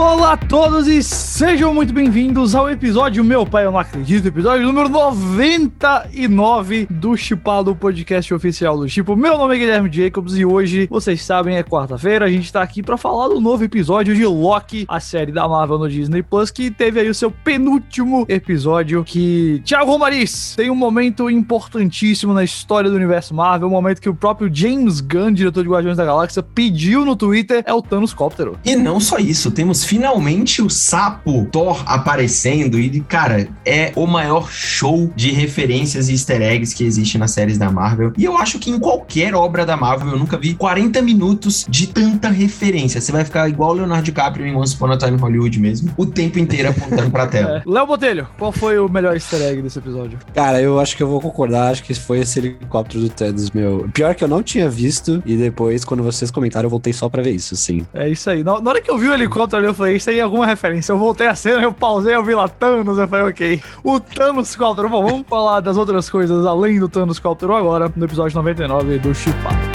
Olá a todos e sejam muito bem-vindos ao episódio Meu Pai Eu Não Acredito, episódio número 99 do Chipado, podcast oficial do Chipo. Meu nome é Guilherme Jacobs e hoje, vocês sabem, é quarta-feira, a gente tá aqui para falar do novo episódio de Loki, a série da Marvel no Disney Plus, que teve aí o seu penúltimo episódio que... Thiago Romariz, tem um momento importantíssimo na história do universo Marvel, um momento que o próprio James Gunn, diretor de Guardiões da Galáxia, pediu no Twitter, é o Thanos Cóptero. E não só isso, temos finalmente o sapo Thor aparecendo e, cara, é o maior show de referências e easter eggs que existe nas séries da Marvel. E eu acho que em qualquer obra da Marvel eu nunca vi 40 minutos de tanta referência. Você vai ficar igual o Leonardo DiCaprio em Once Upon a Time Hollywood mesmo, o tempo inteiro apontando pra tela. É. Léo Botelho, qual foi o melhor easter egg desse episódio? Cara, eu acho que eu vou concordar, acho que foi esse helicóptero do Thanos, meu. Pior que eu não tinha visto, e depois, quando vocês comentaram, eu voltei só pra ver isso, sim. É isso aí. Na, na hora que eu vi o helicóptero ali, eu falei, isso aí é alguma referência. Eu voltei a cena, eu pausei, eu vi lá Thanos, eu falei, ok. O Thanos Cóptero. Bom, vamos falar das outras coisas além do Thanos Cóptero agora, no episódio 99 do Chipado.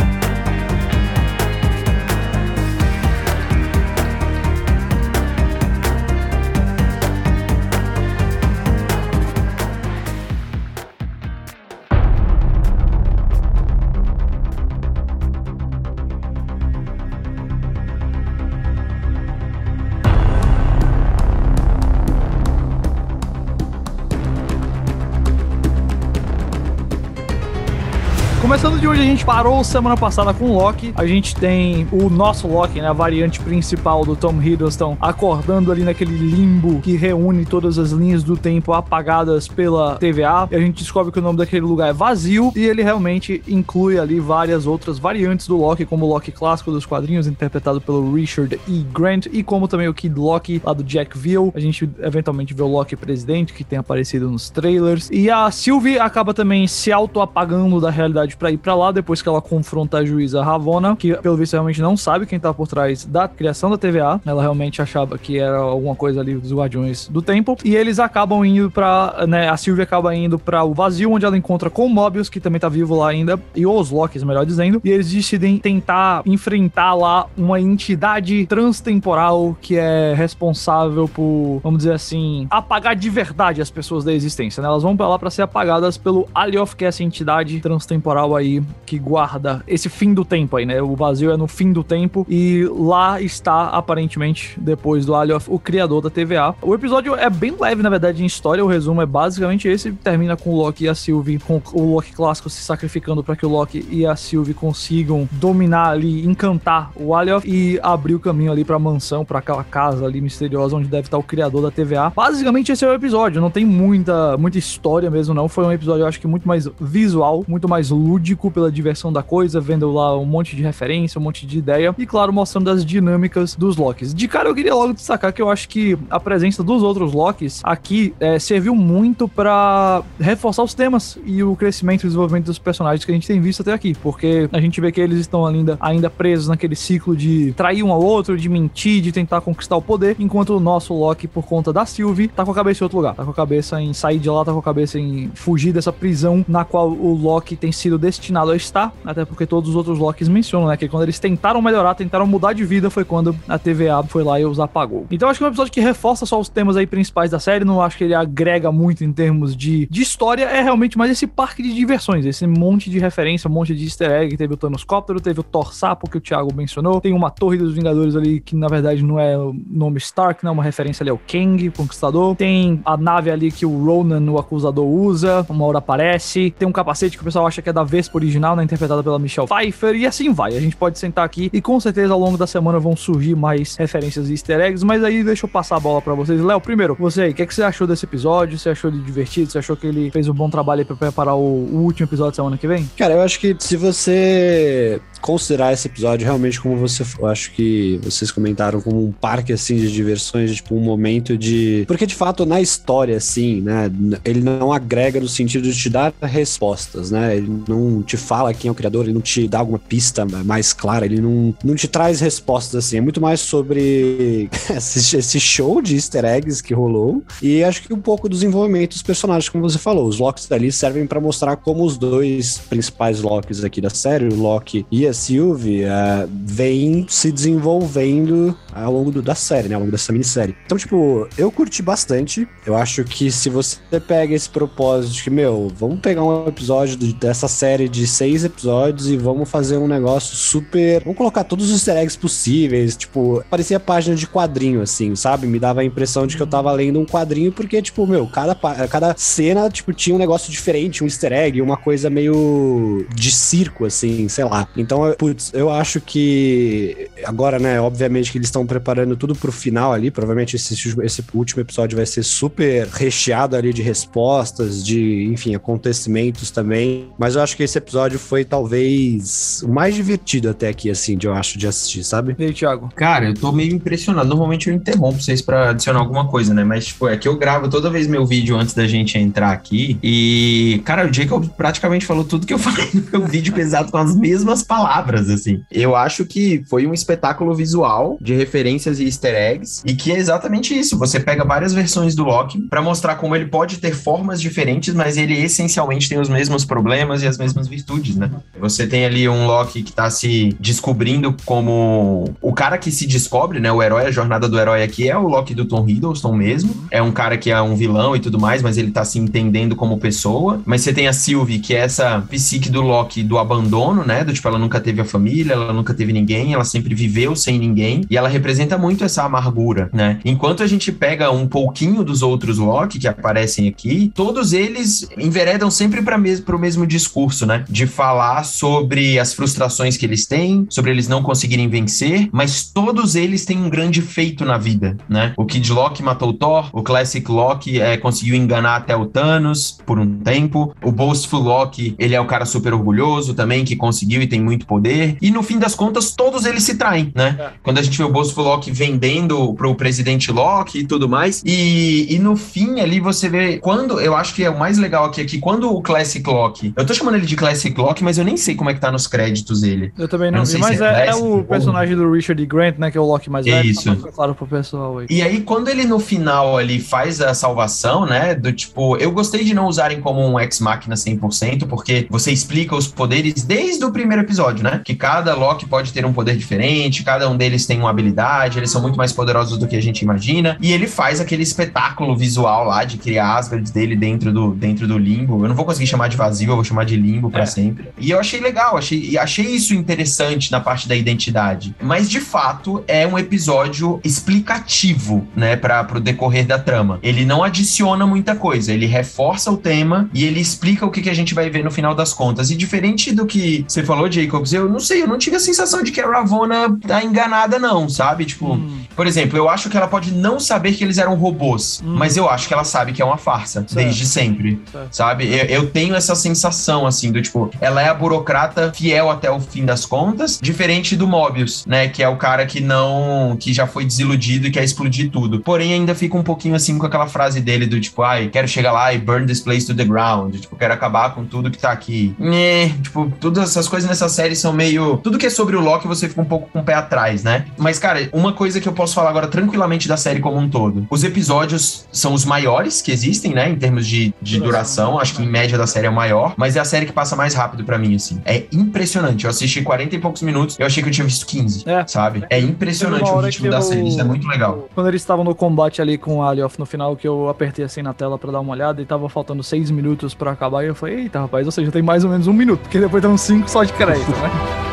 Começando de onde a gente parou semana passada com o Loki, a gente tem o nosso Loki, né, a variante principal do Tom Hiddleston, acordando ali naquele limbo que reúne todas as linhas do tempo apagadas pela TVA. E a gente descobre que o nome daquele lugar é vazio e ele realmente inclui ali várias outras variantes do Loki, como o Loki clássico dos quadrinhos, interpretado pelo Richard E. Grant, e como também o Kid Loki lá do Jack Vale. A gente eventualmente vê o Loki presidente, que tem aparecido nos trailers. E a Sylvie acaba também se auto-apagando da realidade para ir para lá depois que ela confronta a juíza Ravonna, que pelo visto realmente não sabe quem tá por trás da criação da TVA. Ela realmente achava que era alguma coisa ali dos Guardiões do Tempo. E eles acabam indo para, né, a Sylvie acaba indo para o vazio onde ela encontra com o Mobius, que também tá vivo lá ainda, e os Locks, melhor dizendo, e eles decidem tentar enfrentar lá uma entidade transtemporal que é responsável por, vamos dizer assim, apagar de verdade as pessoas da existência, né? Elas vão para lá para ser apagadas pelo Alioth, que é essa entidade transtemporal aí que guarda esse fim do tempo aí, né? O vazio é no fim do tempo e lá está aparentemente depois do Alioth o criador da TVA. O episódio é bem leve na verdade em história, o resumo é basicamente esse, termina com o Loki e a Sylvie, com o Loki clássico se sacrificando para que o Loki e a Sylvie consigam dominar ali, encantar o Alioth e abrir o caminho ali para a mansão, para aquela casa ali misteriosa onde deve estar o criador da TVA. Basicamente esse é o episódio, não tem muita muita história mesmo não, foi um episódio eu acho que muito mais visual, muito mais lúdico pela diversão da coisa, vendo lá um monte de referência, um monte de ideia e, claro, mostrando as dinâmicas dos Locks. De cara, eu queria logo destacar que eu acho que a presença dos outros Locks aqui é, serviu muito para reforçar os temas e o crescimento e desenvolvimento dos personagens que a gente tem visto até aqui, porque a gente vê que eles estão ainda, ainda presos naquele ciclo de trair um ao outro, de mentir, de tentar conquistar o poder, enquanto o nosso Loki, por conta da Sylvie, tá com a cabeça em outro lugar, tá com a cabeça em sair de lá, tá com a cabeça em fugir dessa prisão na qual o Loki tem sido destinado a estar, até porque todos os outros Locks mencionam, né, que quando eles tentaram melhorar, tentaram mudar de vida, foi quando a TVA foi lá e os apagou. Então acho que é um episódio que reforça só os temas aí principais da série, não acho que ele agrega muito em termos de, de história, é realmente mais esse parque de diversões, esse monte de referência, um monte de easter egg, teve o Thanos Cóptero, teve o Thor Sapo, que o Thiago mencionou, tem uma Torre dos Vingadores ali, que na verdade não é o nome Stark, não é uma referência ali ao Kang, Conquistador, tem a nave ali que o Ronan, o Acusador, usa, uma hora aparece, tem um capacete que o pessoal acha que é da Vespa original, né, interpretada pela Michelle Pfeiffer, e assim vai. A gente pode sentar aqui e com certeza ao longo da semana vão surgir mais referências e easter eggs, mas aí deixa eu passar a bola para vocês. Léo, primeiro, você aí, o que, é que você achou desse episódio? Você achou ele divertido? Você achou que ele fez um bom trabalho pra preparar o, o último episódio semana que vem? Cara, eu acho que se você considerar esse episódio realmente como você, eu acho que vocês comentaram como um parque assim de diversões, tipo um momento de, porque de fato na história assim, né, ele não agrega no sentido de te dar respostas, né? Ele não te fala quem é o criador, ele não te dá alguma pista mais clara, ele não, não te traz respostas assim, é muito mais sobre esse, show de easter eggs que rolou e acho que um pouco do desenvolvimento dos personagens, como você falou, os Locks dali servem para mostrar como os dois principais Locks aqui da série, o Loki e a Sylvie uh, vem se desenvolvendo ao longo do, da série, né? Ao longo dessa minissérie. Então, tipo, eu curti bastante. Eu acho que se você pega esse propósito de que, meu, vamos pegar um episódio dessa série de seis episódios e vamos fazer um negócio super. Vamos colocar todos os easter eggs possíveis. Tipo, parecia página de quadrinho, assim, sabe? Me dava a impressão de que eu tava lendo um quadrinho, porque, tipo, meu, cada, cada cena, tipo, tinha um negócio diferente, um easter egg, uma coisa meio de circo, assim, sei lá. Então, putz, eu acho que agora, né, obviamente que eles estão preparando tudo pro final ali, provavelmente esse, esse último episódio vai ser super recheado ali de respostas, de, enfim, acontecimentos também. Mas eu acho que esse episódio foi talvez o mais divertido até aqui, assim, de eu acho, de assistir, sabe? E aí, Thiago? Cara, eu tô meio impressionado. Normalmente eu interrompo vocês para adicionar alguma coisa, né? Mas, tipo, é que eu gravo toda vez meu vídeo antes da gente entrar aqui. E, cara, o Jacob praticamente falou tudo que eu falei no meu vídeo pesado com as mesmas palavras, assim. Eu acho que foi um espetáculo visual de referências e easter eggs. E que é exatamente isso. Você pega várias versões do Loki para mostrar como ele pode ter formas diferentes, mas ele essencialmente tem os mesmos problemas e as mesmas virtudes, né? Você tem ali um Loki que tá se descobrindo como o cara que se descobre, né? O herói, a jornada do herói aqui é o Loki do Tom Hiddleston mesmo. É um cara que é um vilão e tudo mais, mas ele tá se entendendo como pessoa. Mas você tem a Sylvie, que é essa psique do Loki do abandono, né? Do tipo, ela nunca teve a família, ela nunca teve ninguém, ela sempre viveu sem ninguém. E ela representa muito essa amargura, né? Enquanto a gente pega um pouquinho dos outros Loki que aparecem aqui, todos eles enveredam sempre para mes o mesmo discurso, né? De falar sobre as frustrações que eles têm, sobre eles não conseguirem vencer, mas todos eles têm um grande feito na vida, né? O Kid Loki matou o Thor, o Classic Loki é, conseguiu enganar até o Thanos por um tempo, o Boastful Loki, ele é o cara super orgulhoso também, que conseguiu e tem muito poder, e no fim das contas, todos eles se traem, né? É. Quando a gente vê o Boastful Loki vendendo pro presidente Loki e tudo mais, e, e no fim ali você vê, quando, eu acho que é o mais legal aqui, é que quando o Classic Loki, eu tô chamando ele de Classic Loki, mas eu nem sei como é que tá nos créditos ele. Eu também não, eu não vi, mas é, é, é o personagem do Richard Grant, né, que é o Loki mais velho. Isso. Tá claro pro pessoal aí. E aí, quando ele no final ali faz a salvação, né, do tipo, eu gostei de não usarem como um ex-máquina 100%, porque você explica os poderes desde o primeiro episódio, né, que cada Loki pode ter um poder diferente, cada um deles tem uma habilidade, eles são muito mais poderosos do que a gente imagina, e ele faz aquele espetáculo visual lá de criar Asgard dele dentro do, dentro do limbo. Eu não vou conseguir chamar de vazio, eu vou chamar de limbo para é. sempre. E eu achei legal, achei, achei isso interessante na parte da identidade. Mas de fato é um episódio explicativo, né, para pro decorrer da trama. Ele não adiciona muita coisa, ele reforça o tema e ele explica o que, que a gente vai ver no final das contas. E diferente do que você falou, Jacobs, eu não sei, eu não tive a sensação de que a Ravonna tá enganada, não, sabe? Tipo, hum. por exemplo, eu acho que ela pode não saber que eles eram robôs, hum. mas eu acho que ela sabe que é uma farsa, certo. desde sempre, certo. sabe? Eu, eu tenho essa sensação, assim, do tipo, ela é a burocrata fiel até o fim das contas, diferente do Mobius, né? Que é o cara que não. que já foi desiludido e quer explodir tudo. Porém, ainda fica um pouquinho assim com aquela frase dele do tipo, ai, quero chegar lá e burn this place to the ground. Tipo, quero acabar com tudo que tá aqui. É, tipo, todas essas coisas nessa série são meio. Tudo que é sobre o Loki você fica um pouco com o pé atrás, né? Mas, cara, uma coisa que eu posso falar agora tranquilamente da série como um todo. Os episódios são os maiores que existem, né? Em termos de, de duração. Acho que em média da série é o maior. Mas é a série que passa mais rápido para mim, assim. É impressionante. Eu assisti 40 e poucos minutos, eu achei que eu tinha visto 15, é. sabe? É impressionante o ritmo da série, isso é muito legal. Quando eles estavam no combate ali com o Alioth no final, que eu apertei assim na tela para dar uma olhada e tava faltando 6 minutos para acabar, e eu falei, eita rapaz, ou seja, tem mais ou menos um minuto, porque depois tem uns 5 só de crédito, né?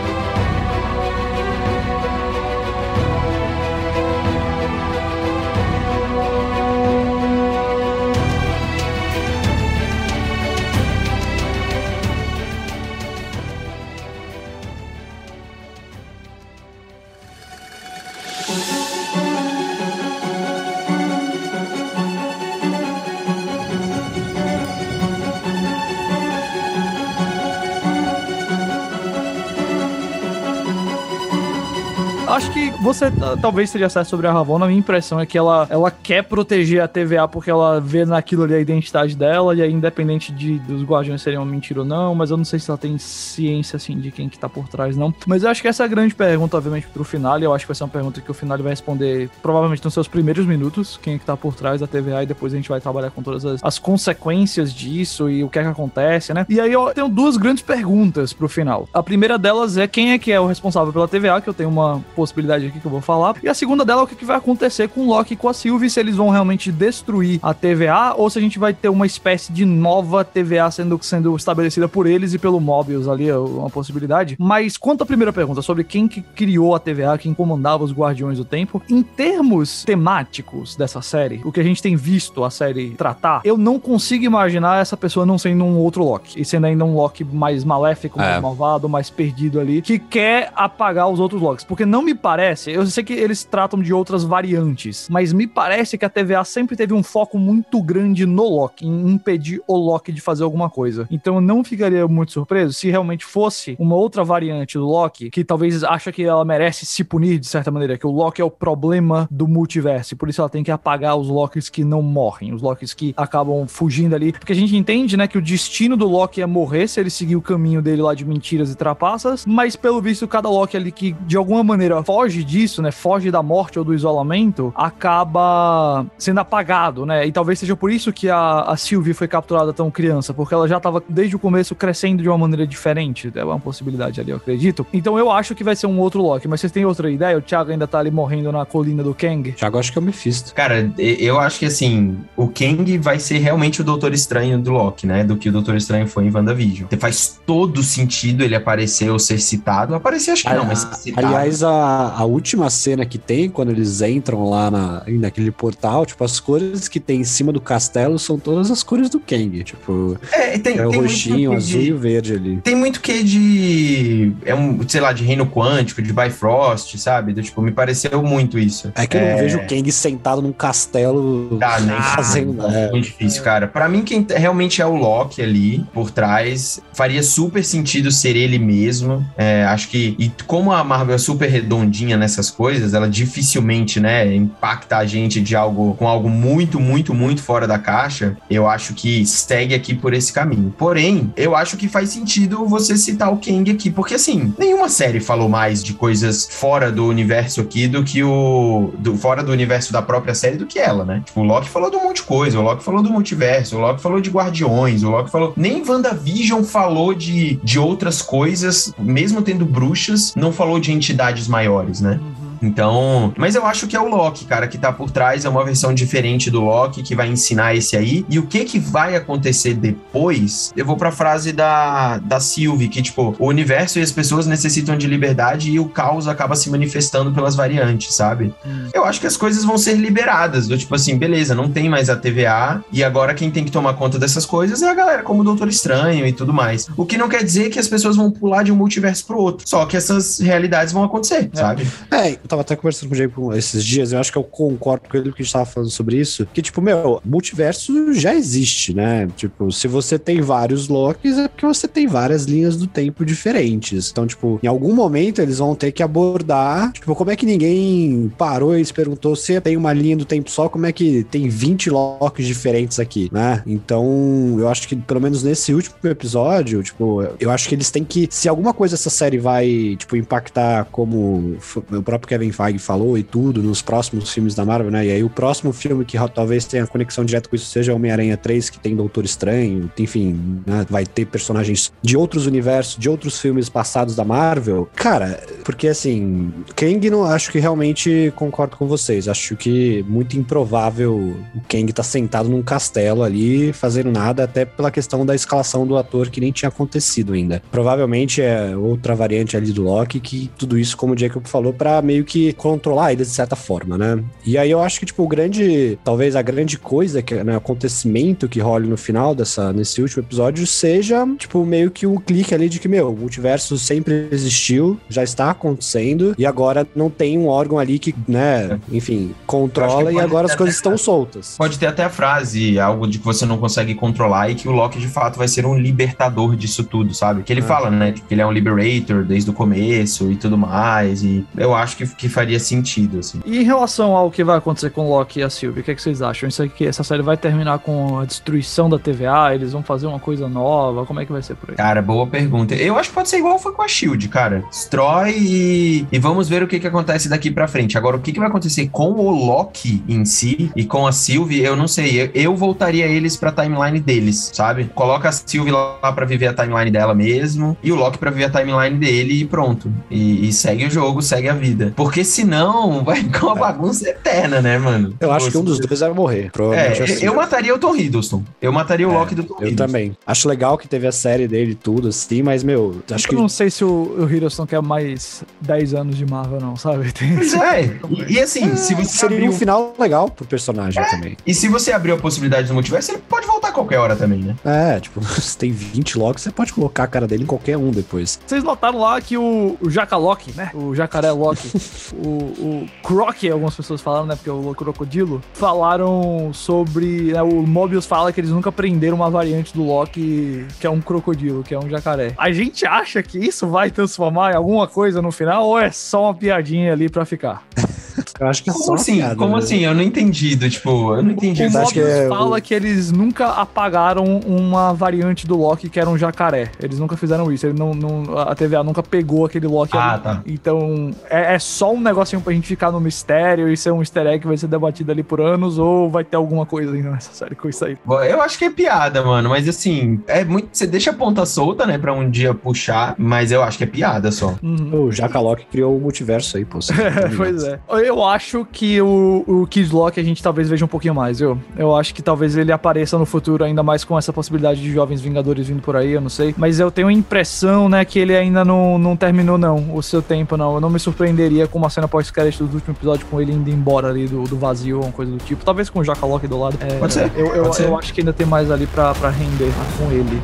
Talvez seja certo sobre a Ravonna. A minha impressão é que ela, ela quer proteger a TVA porque ela vê naquilo ali a identidade dela, e aí, independente de dos guardiões serem uma mentira ou não, mas eu não sei se ela tem ciência, assim, de quem que tá por trás, não. Mas eu acho que essa é a grande pergunta, obviamente, pro final, eu acho que vai ser uma pergunta que o final vai responder provavelmente nos seus primeiros minutos, quem é que tá por trás da TVA, e depois a gente vai trabalhar com todas as, as consequências disso e o que é que acontece, né? E aí eu tenho duas grandes perguntas pro final. A primeira delas é quem é que é o responsável pela TVA, que eu tenho uma possibilidade aqui que eu vou falar. E a segunda dela é o que, vai acontecer com o Loki e com a Sylvie, se eles vão realmente destruir a TVA ou se a gente vai ter uma espécie de nova TVA sendo, sendo estabelecida por eles e pelo Mobius ali, é uma possibilidade. Mas quanto à primeira pergunta sobre quem que criou a TVA, quem comandava os Guardiões do Tempo, em termos temáticos dessa série, o que a gente tem visto a série tratar, eu não consigo imaginar essa pessoa não sendo um outro Loki, e sendo ainda um Loki mais maléfico, mais é. malvado, mais perdido ali, que quer apagar os outros Locks. Porque não me parece, eu sei que eles tratam de outras variantes, mas me parece que a TVA sempre teve um foco muito grande no Loki, em impedir o Loki de fazer alguma coisa. Então eu não ficaria muito surpreso se realmente fosse uma outra variante do Loki, que talvez acha que ela merece se punir de certa maneira, que o Loki é o problema do multiverso, por isso ela tem que apagar os Lokis que não morrem, os Lokis que acabam fugindo ali, porque a gente entende, né, que o destino do Loki é morrer se ele seguir o caminho dele lá de mentiras e trapaças, mas pelo visto cada Loki ali que de alguma maneira foge disso, né, foge da morte ou do isolamento, acaba sendo apagado, né, e talvez seja por isso que a, a Sylvie foi capturada tão criança, porque ela já tava desde o começo crescendo de uma maneira diferente, é uma possibilidade ali, eu acredito. Então eu acho que vai ser um outro Loki, mas vocês têm outra ideia? O Thiago ainda tá ali morrendo na colina do Kang? Thiago acho que é o Mephisto. Cara, eu acho que assim, o Kang vai ser realmente o Doutor Estranho do Loki, né, do que o Doutor Estranho foi em WandaVision. Faz todo sentido ele aparecer ou ser citado. Aparecer acho que ah, não, mas citado. Aliás, a, a última cena que tem, quando eles entram lá na, naquele portal, tipo, as cores que tem em cima do castelo são todas as cores do Kang, tipo... É, tem, é o roxinho, azul de, e o verde ali. Tem muito que de... É um, sei lá, de reino quântico, de Bifrost, sabe? Do, tipo, me pareceu muito isso. É que eu é... não vejo o Kang sentado num castelo ah, fazendo nada. É muito difícil, cara. Pra mim, quem realmente é o Loki ali, por trás, faria super sentido ser ele mesmo. É, acho que... E como a Marvel é super redondinha nessas coisas, ela dificilmente, né, impacta a gente de algo... Com algo muito, muito, muito fora da caixa. Eu acho que segue aqui por esse caminho. Porém, eu acho que faz sentido você citar o Kang aqui, porque assim, nenhuma série falou mais de coisas fora do universo aqui do que o. Do, fora do universo da própria série do que ela, né? Tipo, o Loki falou de um monte de coisa, o Loki falou do multiverso, o Loki falou de Guardiões, o Loki falou. Nem WandaVision falou de, de outras coisas, mesmo tendo bruxas, não falou de entidades maiores, né? Então, mas eu acho que é o Loki, cara, que tá por trás, é uma versão diferente do Loki que vai ensinar esse aí. E o que que vai acontecer depois? Eu vou pra frase da, da Sylvie, que tipo, o universo e as pessoas necessitam de liberdade e o caos acaba se manifestando pelas variantes, sabe? Hum. Eu acho que as coisas vão ser liberadas, do tipo assim, beleza, não tem mais a TVA e agora quem tem que tomar conta dessas coisas é a galera como o Doutor Estranho e tudo mais. O que não quer dizer que as pessoas vão pular de um multiverso pro outro, só que essas realidades vão acontecer, é. sabe? É, tava até conversando com o Diego esses dias, eu acho que eu concordo com ele porque a gente tava falando sobre isso, que, tipo, meu, multiverso já existe, né? Tipo, se você tem vários Lokis, é porque você tem várias linhas do tempo diferentes. Então, tipo, em algum momento eles vão ter que abordar, tipo, como é que ninguém parou e se perguntou se tem uma linha do tempo só, como é que tem 20 Lokis diferentes aqui, né? Então, eu acho que, pelo menos nesse último episódio, tipo, eu acho que eles têm que, se alguma coisa essa série vai, tipo, impactar como o próprio Kevin Kevin Feige falou e tudo nos próximos filmes da Marvel, né? E aí o próximo filme que talvez tenha conexão direta com isso seja Homem-Aranha 3, que tem Doutor Estranho, enfim, né? vai ter personagens de outros universos, de outros filmes passados da Marvel. Cara, porque assim, Kang não acho que realmente concordo com vocês. Acho que muito improvável o Kang tá sentado num castelo ali fazendo nada, até pela questão da escalação do ator que nem tinha acontecido ainda. Provavelmente é outra variante ali do Loki que tudo isso, como o Jacob falou, para meio que controlar eles de certa forma, né? E aí eu acho que, tipo, o grande, talvez a grande coisa, que, né, acontecimento que rola no final dessa, nesse último episódio seja, tipo, meio que um clique ali de que, meu, o multiverso sempre existiu, já está acontecendo, e agora não tem um órgão ali que, né, enfim, controla e agora as coisas estão soltas. Pode ter até a frase, algo de que você não consegue controlar e que o Loki de fato vai ser um libertador disso tudo, sabe? Que ele é. fala, né, que ele é um liberator desde o começo e tudo mais, e eu acho que que faria sentido, assim. E em relação ao que vai acontecer com o Loki e a Sylvie, o que, é que vocês acham? Isso aqui, essa série vai terminar com a destruição da TVA? Eles vão fazer uma coisa nova? Como é que vai ser por aí? Cara, boa pergunta. Eu acho que pode ser igual foi com a Shield, cara. Destrói e, e vamos ver o que, que acontece daqui pra frente. Agora, o que, que vai acontecer com o Loki em si e com a Sylvie, eu não sei. Eu, eu voltaria eles pra timeline deles, sabe? Coloca a Sylvie lá pra viver a timeline dela mesmo e o Loki pra viver a timeline dele e pronto. E, e segue o jogo, segue a vida. Porque senão vai ficar uma bagunça eterna, né, mano? Eu acho que um dos dois vai morrer. Provavelmente É, assim. eu mataria o Tom Hiddleston. Eu mataria o É, Loki do Tom Eu Hiddleston. também. Acho legal que teve a série dele e tudo, assim, mas, meu, acho que Eu não sei se o, o Hiddleston quer mais 10 anos de Marvel, não, sabe? Tem Pois é. E, e assim, se você seria abrir um final legal pro personagem também. E se você abrir a possibilidade do multiverso, ele pode voltar a qualquer hora também, né? É, tipo, você tem 20 Locks, você pode colocar a cara dele em qualquer um depois. Vocês notaram lá que o, o Jacalock, né? O jacaré Loki, o, o Croc, algumas pessoas falaram, né? Porque é o crocodilo, falaram sobre. né, o Mobius fala que eles nunca prenderam uma variante do Loki que é um crocodilo, que é um jacaré. A gente acha que isso vai transformar em alguma coisa no final ou é só uma piadinha ali pra ficar? Eu acho que é Como só assim? piada, Como né? assim? Eu não entendi. do, Tipo, eu não entendi. O Mobius que é fala o- que eles nunca apagaram uma variante do Loki que era um jacaré. Eles nunca fizeram isso. Ele não, não- a TVA nunca pegou aquele Loki Ah, ali. tá. Então, é, é só um negocinho pra gente ficar no mistério e ser um easter egg que vai ser debatido ali por anos, ou vai ter alguma coisa ainda nessa série com isso aí. Eu acho que é piada, mano. Mas assim, é muito. Você deixa a ponta solta, né? Pra um dia puxar. Mas eu acho que é piada só. Uhum. O Jacalock criou o multiverso aí, pô. tá pois é. Eu acho que o, o Kid Loki a gente talvez veja um pouquinho mais, viu? Eu acho que talvez ele apareça no futuro, ainda mais com essa possibilidade de jovens Vingadores vindo por aí, eu não sei. Mas eu tenho a impressão, né, que ele ainda não, não terminou, não, o seu tempo, não. Eu não me surpreenderia com uma cena pós-crédito do último episódio com ele indo embora ali do, do vazio ou uma coisa do tipo. Talvez com o Jaca Loki do lado. É, Pode ser, Eu, eu, pode ser. eu acho que ainda tem mais ali pra, pra render com ele.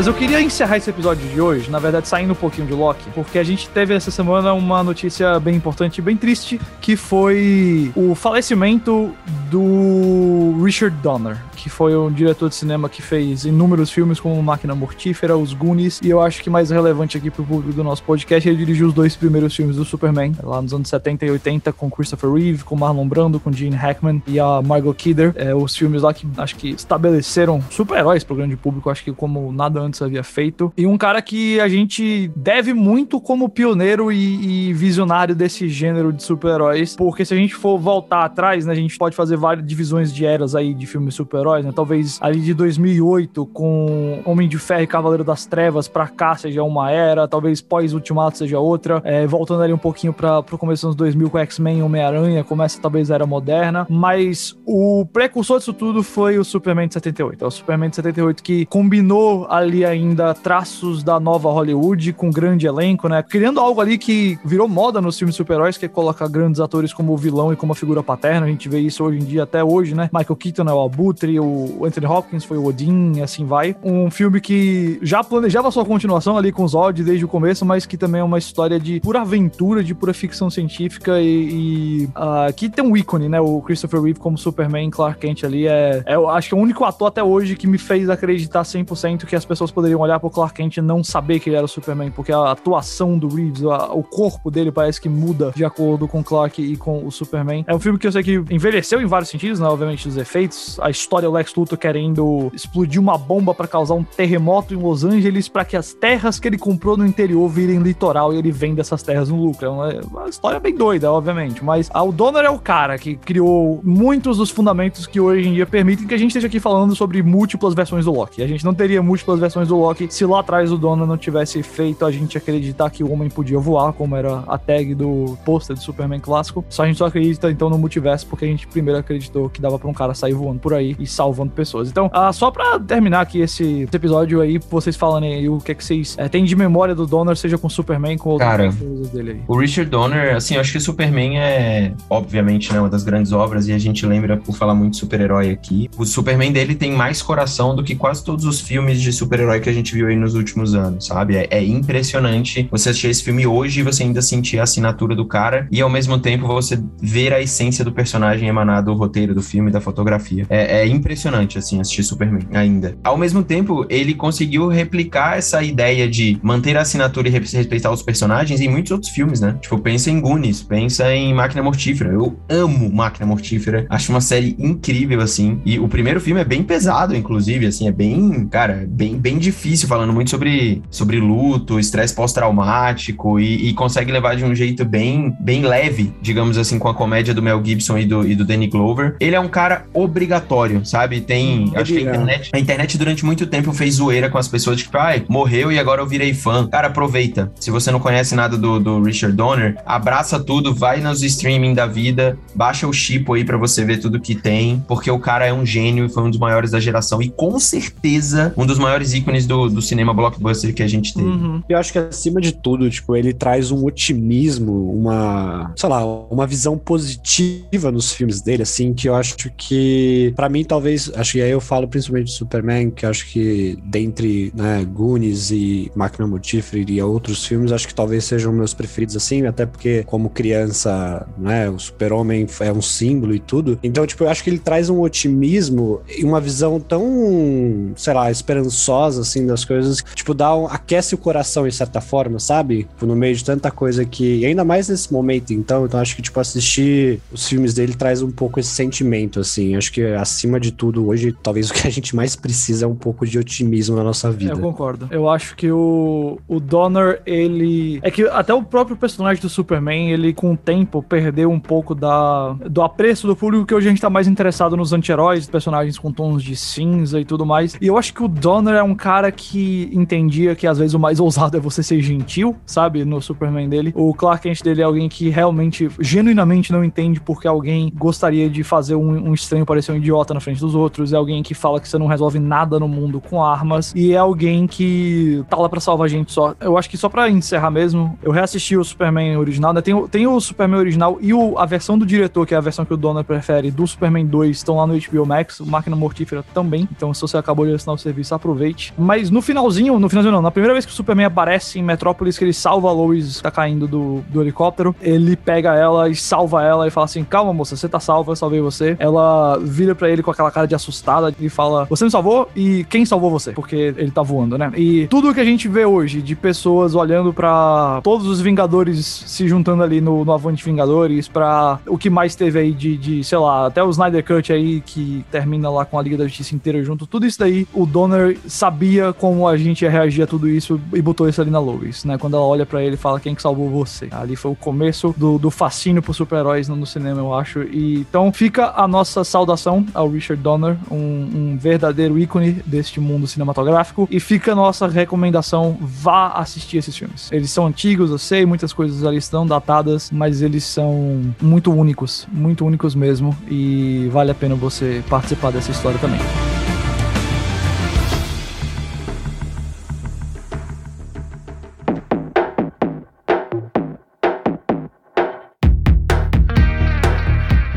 Caras, eu queria encerrar esse episódio de hoje, na verdade, saindo um pouquinho de Loki, porque a gente teve essa semana uma notícia bem importante e bem triste, que foi o falecimento do Richard Donner, que foi um diretor de cinema que fez inúmeros filmes como Máquina Mortífera, Os Goonies, e eu acho que mais relevante aqui pro público do nosso podcast, ele dirigiu os dois primeiros filmes do Superman, lá nos anos 70 e 80, com Christopher Reeve, com Marlon Brando, com Gene Hackman e a Margot Kidder, é, os filmes lá que acho que estabeleceram super-heróis pro grande público, acho que como nada antes havia feito, e um cara que a gente deve muito como pioneiro e, e visionário desse gênero de super-heróis, porque se a gente for voltar atrás, né, a gente pode fazer várias divisões de eras aí de filmes super-heróis, né, talvez ali de 2008 com Homem de Ferro e Cavaleiro das Trevas pra cá seja uma era, talvez pós-Ultimato seja outra, é, voltando ali um pouquinho para pro começo dos anos 2000 com X-Men e Homem-Aranha, começa talvez a era moderna, mas o precursor disso tudo foi o Superman de 78, é o Superman de 78 que combinou ali ainda traços da nova Hollywood com grande elenco, né? Criando algo ali que virou moda nos filmes super-heróis, que é colocar grandes atores como vilão e como a figura paterna. A gente vê isso hoje em dia até hoje, né? Michael Keaton é o Abutre, o Anthony Hopkins foi o Odin e assim vai. Um filme que já planejava sua continuação ali com o Zod desde o começo, mas que também é uma história de pura aventura, de pura ficção científica e, e ah, que tem um ícone, né? O Christopher Reeve como Superman, Clark Kent ali é, é, acho que é o único ator até hoje que me fez acreditar 100% que as pessoas poderiam olhar pro Clark Kent e não saber que ele era o Superman, porque a atuação do Reeves, a- o corpo dele parece que muda de acordo com Clark e com o Superman. É um filme que eu sei que envelheceu em vários sentidos, né? Obviamente os efeitos, a história o Lex Luthor querendo explodir uma bomba pra causar um terremoto em Los Angeles para que as terras que ele comprou no interior virem litoral e ele vende essas terras no lucro. É uma, uma história bem doida, obviamente, mas o Donner é o cara que criou muitos dos fundamentos que hoje em dia permitem que a gente esteja aqui falando sobre múltiplas versões do Loki. A gente não teria múltiplas versões do Loki se lá atrás o Donner não tivesse feito a gente acreditar que o homem podia voar, como era a tag do pôster do Superman clássico. Só a gente só acredita então no multiverso porque a gente primeiro acreditou que dava pra um cara sair voando por aí e salvando pessoas. Então, ah, só pra terminar aqui esse, esse episódio aí, vocês falando aí o que é que vocês é, têm de memória do Donner, seja com Superman, com outras Cara, coisas dele aí. O Richard Donner, assim, eu acho que o Superman é, obviamente, né, uma das grandes obras e a gente lembra por falar muito super-herói aqui. O Superman dele tem mais coração do que quase todos os filmes de super-herói que a gente viu aí nos últimos anos, sabe? É, é impressionante você assistir esse filme hoje e você ainda sentir a assinatura do cara e ao mesmo tempo você ver a essência do personagem emanar do roteiro do filme, da fotografia. É, é impressionante, assim, assistir Superman ainda. Ao mesmo tempo, ele conseguiu replicar essa ideia de manter a assinatura e respeitar os personagens em muitos outros filmes, né? Tipo, pensa em Goonies, pensa em Máquina Mortífera. Eu amo Máquina Mortífera. Acho uma série incrível, assim. E o primeiro filme é bem pesado, inclusive, assim, é bem, cara, bem, bem difícil, falando muito sobre, sobre luto, estresse pós-traumático e, e, consegue levar de um jeito bem, bem leve, digamos assim, com a comédia do Mel Gibson e do, e do Danny Glover. Ele é um cara obrigatório, sabe? Tem. Hum, acho que a internet, a internet durante muito tempo fez zoeira com as pessoas, tipo, ai, morreu e agora eu virei fã. Cara, aproveita. Se você não conhece nada do, do Richard Donner, abraça tudo, vai nos streaming da vida, baixa o Chipo aí para você ver tudo que tem, porque o cara é um gênio e foi um dos maiores da geração e com certeza um dos maiores ícones do, do cinema blockbuster que a gente teve. Uhum. Eu acho que acima de tudo, tipo, ele traz um otimismo, uma, sei lá, uma visão positiva nos filmes dele, assim, que eu acho que, para mim, talvez, acho que aí eu falo principalmente de Superman, que acho que dentre, né, Goonies e Máquina Mortífera e outros filmes, acho que talvez sejam meus preferidos, assim, até porque, como criança, né, o super-homem é um símbolo e tudo. Então, tipo, eu acho que ele traz um otimismo e uma visão tão, sei lá, esperançosa, assim, das coisas, tipo, dá um, aquece o coração, de certa forma, sabe? Tipo, no meio de tanta coisa que, e ainda mais nesse momento, então, então acho que, tipo, assistir os filmes dele traz um pouco esse sentimento, assim. Acho que, acima de tudo, hoje, talvez o que a gente mais precisa é um pouco de otimismo na nossa vida. Eu concordo. Eu acho que o, o Donner, ele. É que até o próprio personagem do Superman, ele com o tempo perdeu um pouco da, do apreço do público, que hoje a gente tá mais interessado nos anti-heróis, personagens com tons de cinza e tudo mais. E eu acho que o Donner é um cara que entendia que às vezes o mais ousado é você ser gentil, sabe? No Superman dele. O Clark Kent dele é alguém que realmente, genuinamente não entende porque alguém gostaria de fazer um, um estranho parecer um idiota na frente dos outros. É alguém que fala que você não resolve nada no mundo com armas. E é alguém que tá lá pra salvar a gente só. Eu acho que só pra encerrar mesmo, eu reassisti o Superman original, né? Tem, tem o Superman original e o, a versão do diretor, que é a versão que o Donner prefere, do Superman 2, estão lá no HBO Max. O Máquina Mortífera também. Então, se você acabou de assinar o serviço, aproveite. Mas no finalzinho, no finalzinho não, na primeira vez que o Superman aparece em Metrópolis, que ele salva a Lois, tá caindo do, do helicóptero, ele pega ela e salva ela e fala assim: Calma, moça, você tá salva, eu salvei você. Ela vira para ele com aquela cara de assustada e fala: Você me salvou e quem salvou você? Porque ele tá voando, né? E tudo que a gente vê hoje de pessoas olhando para todos os Vingadores se juntando ali no, no Avante Vingadores, para o que mais teve aí de, de, sei lá, até o Snyder Cut aí que termina lá com a Liga da Justiça inteira junto, tudo isso daí, o Donner sabia como a gente ia reagir a tudo isso e botou isso ali na Lois, né? Quando ela olha para ele e fala quem que salvou você. Ali foi o começo do, do fascínio por super-heróis no, no, cinema, eu acho. E então fica a nossa saudação ao Richard Donner, um, um verdadeiro ícone deste mundo cinematográfico, e fica a nossa recomendação: vá assistir esses filmes. Eles são antigos, eu sei, muitas coisas ali estão datadas, mas eles são muito únicos, muito únicos mesmo, e vale a pena você participar dessa história também.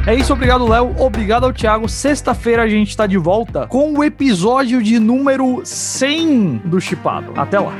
É isso, obrigado, Léo. Obrigado ao Thiago. Sexta-feira a gente tá de volta com o episódio de número 100 do Chipado. Até lá.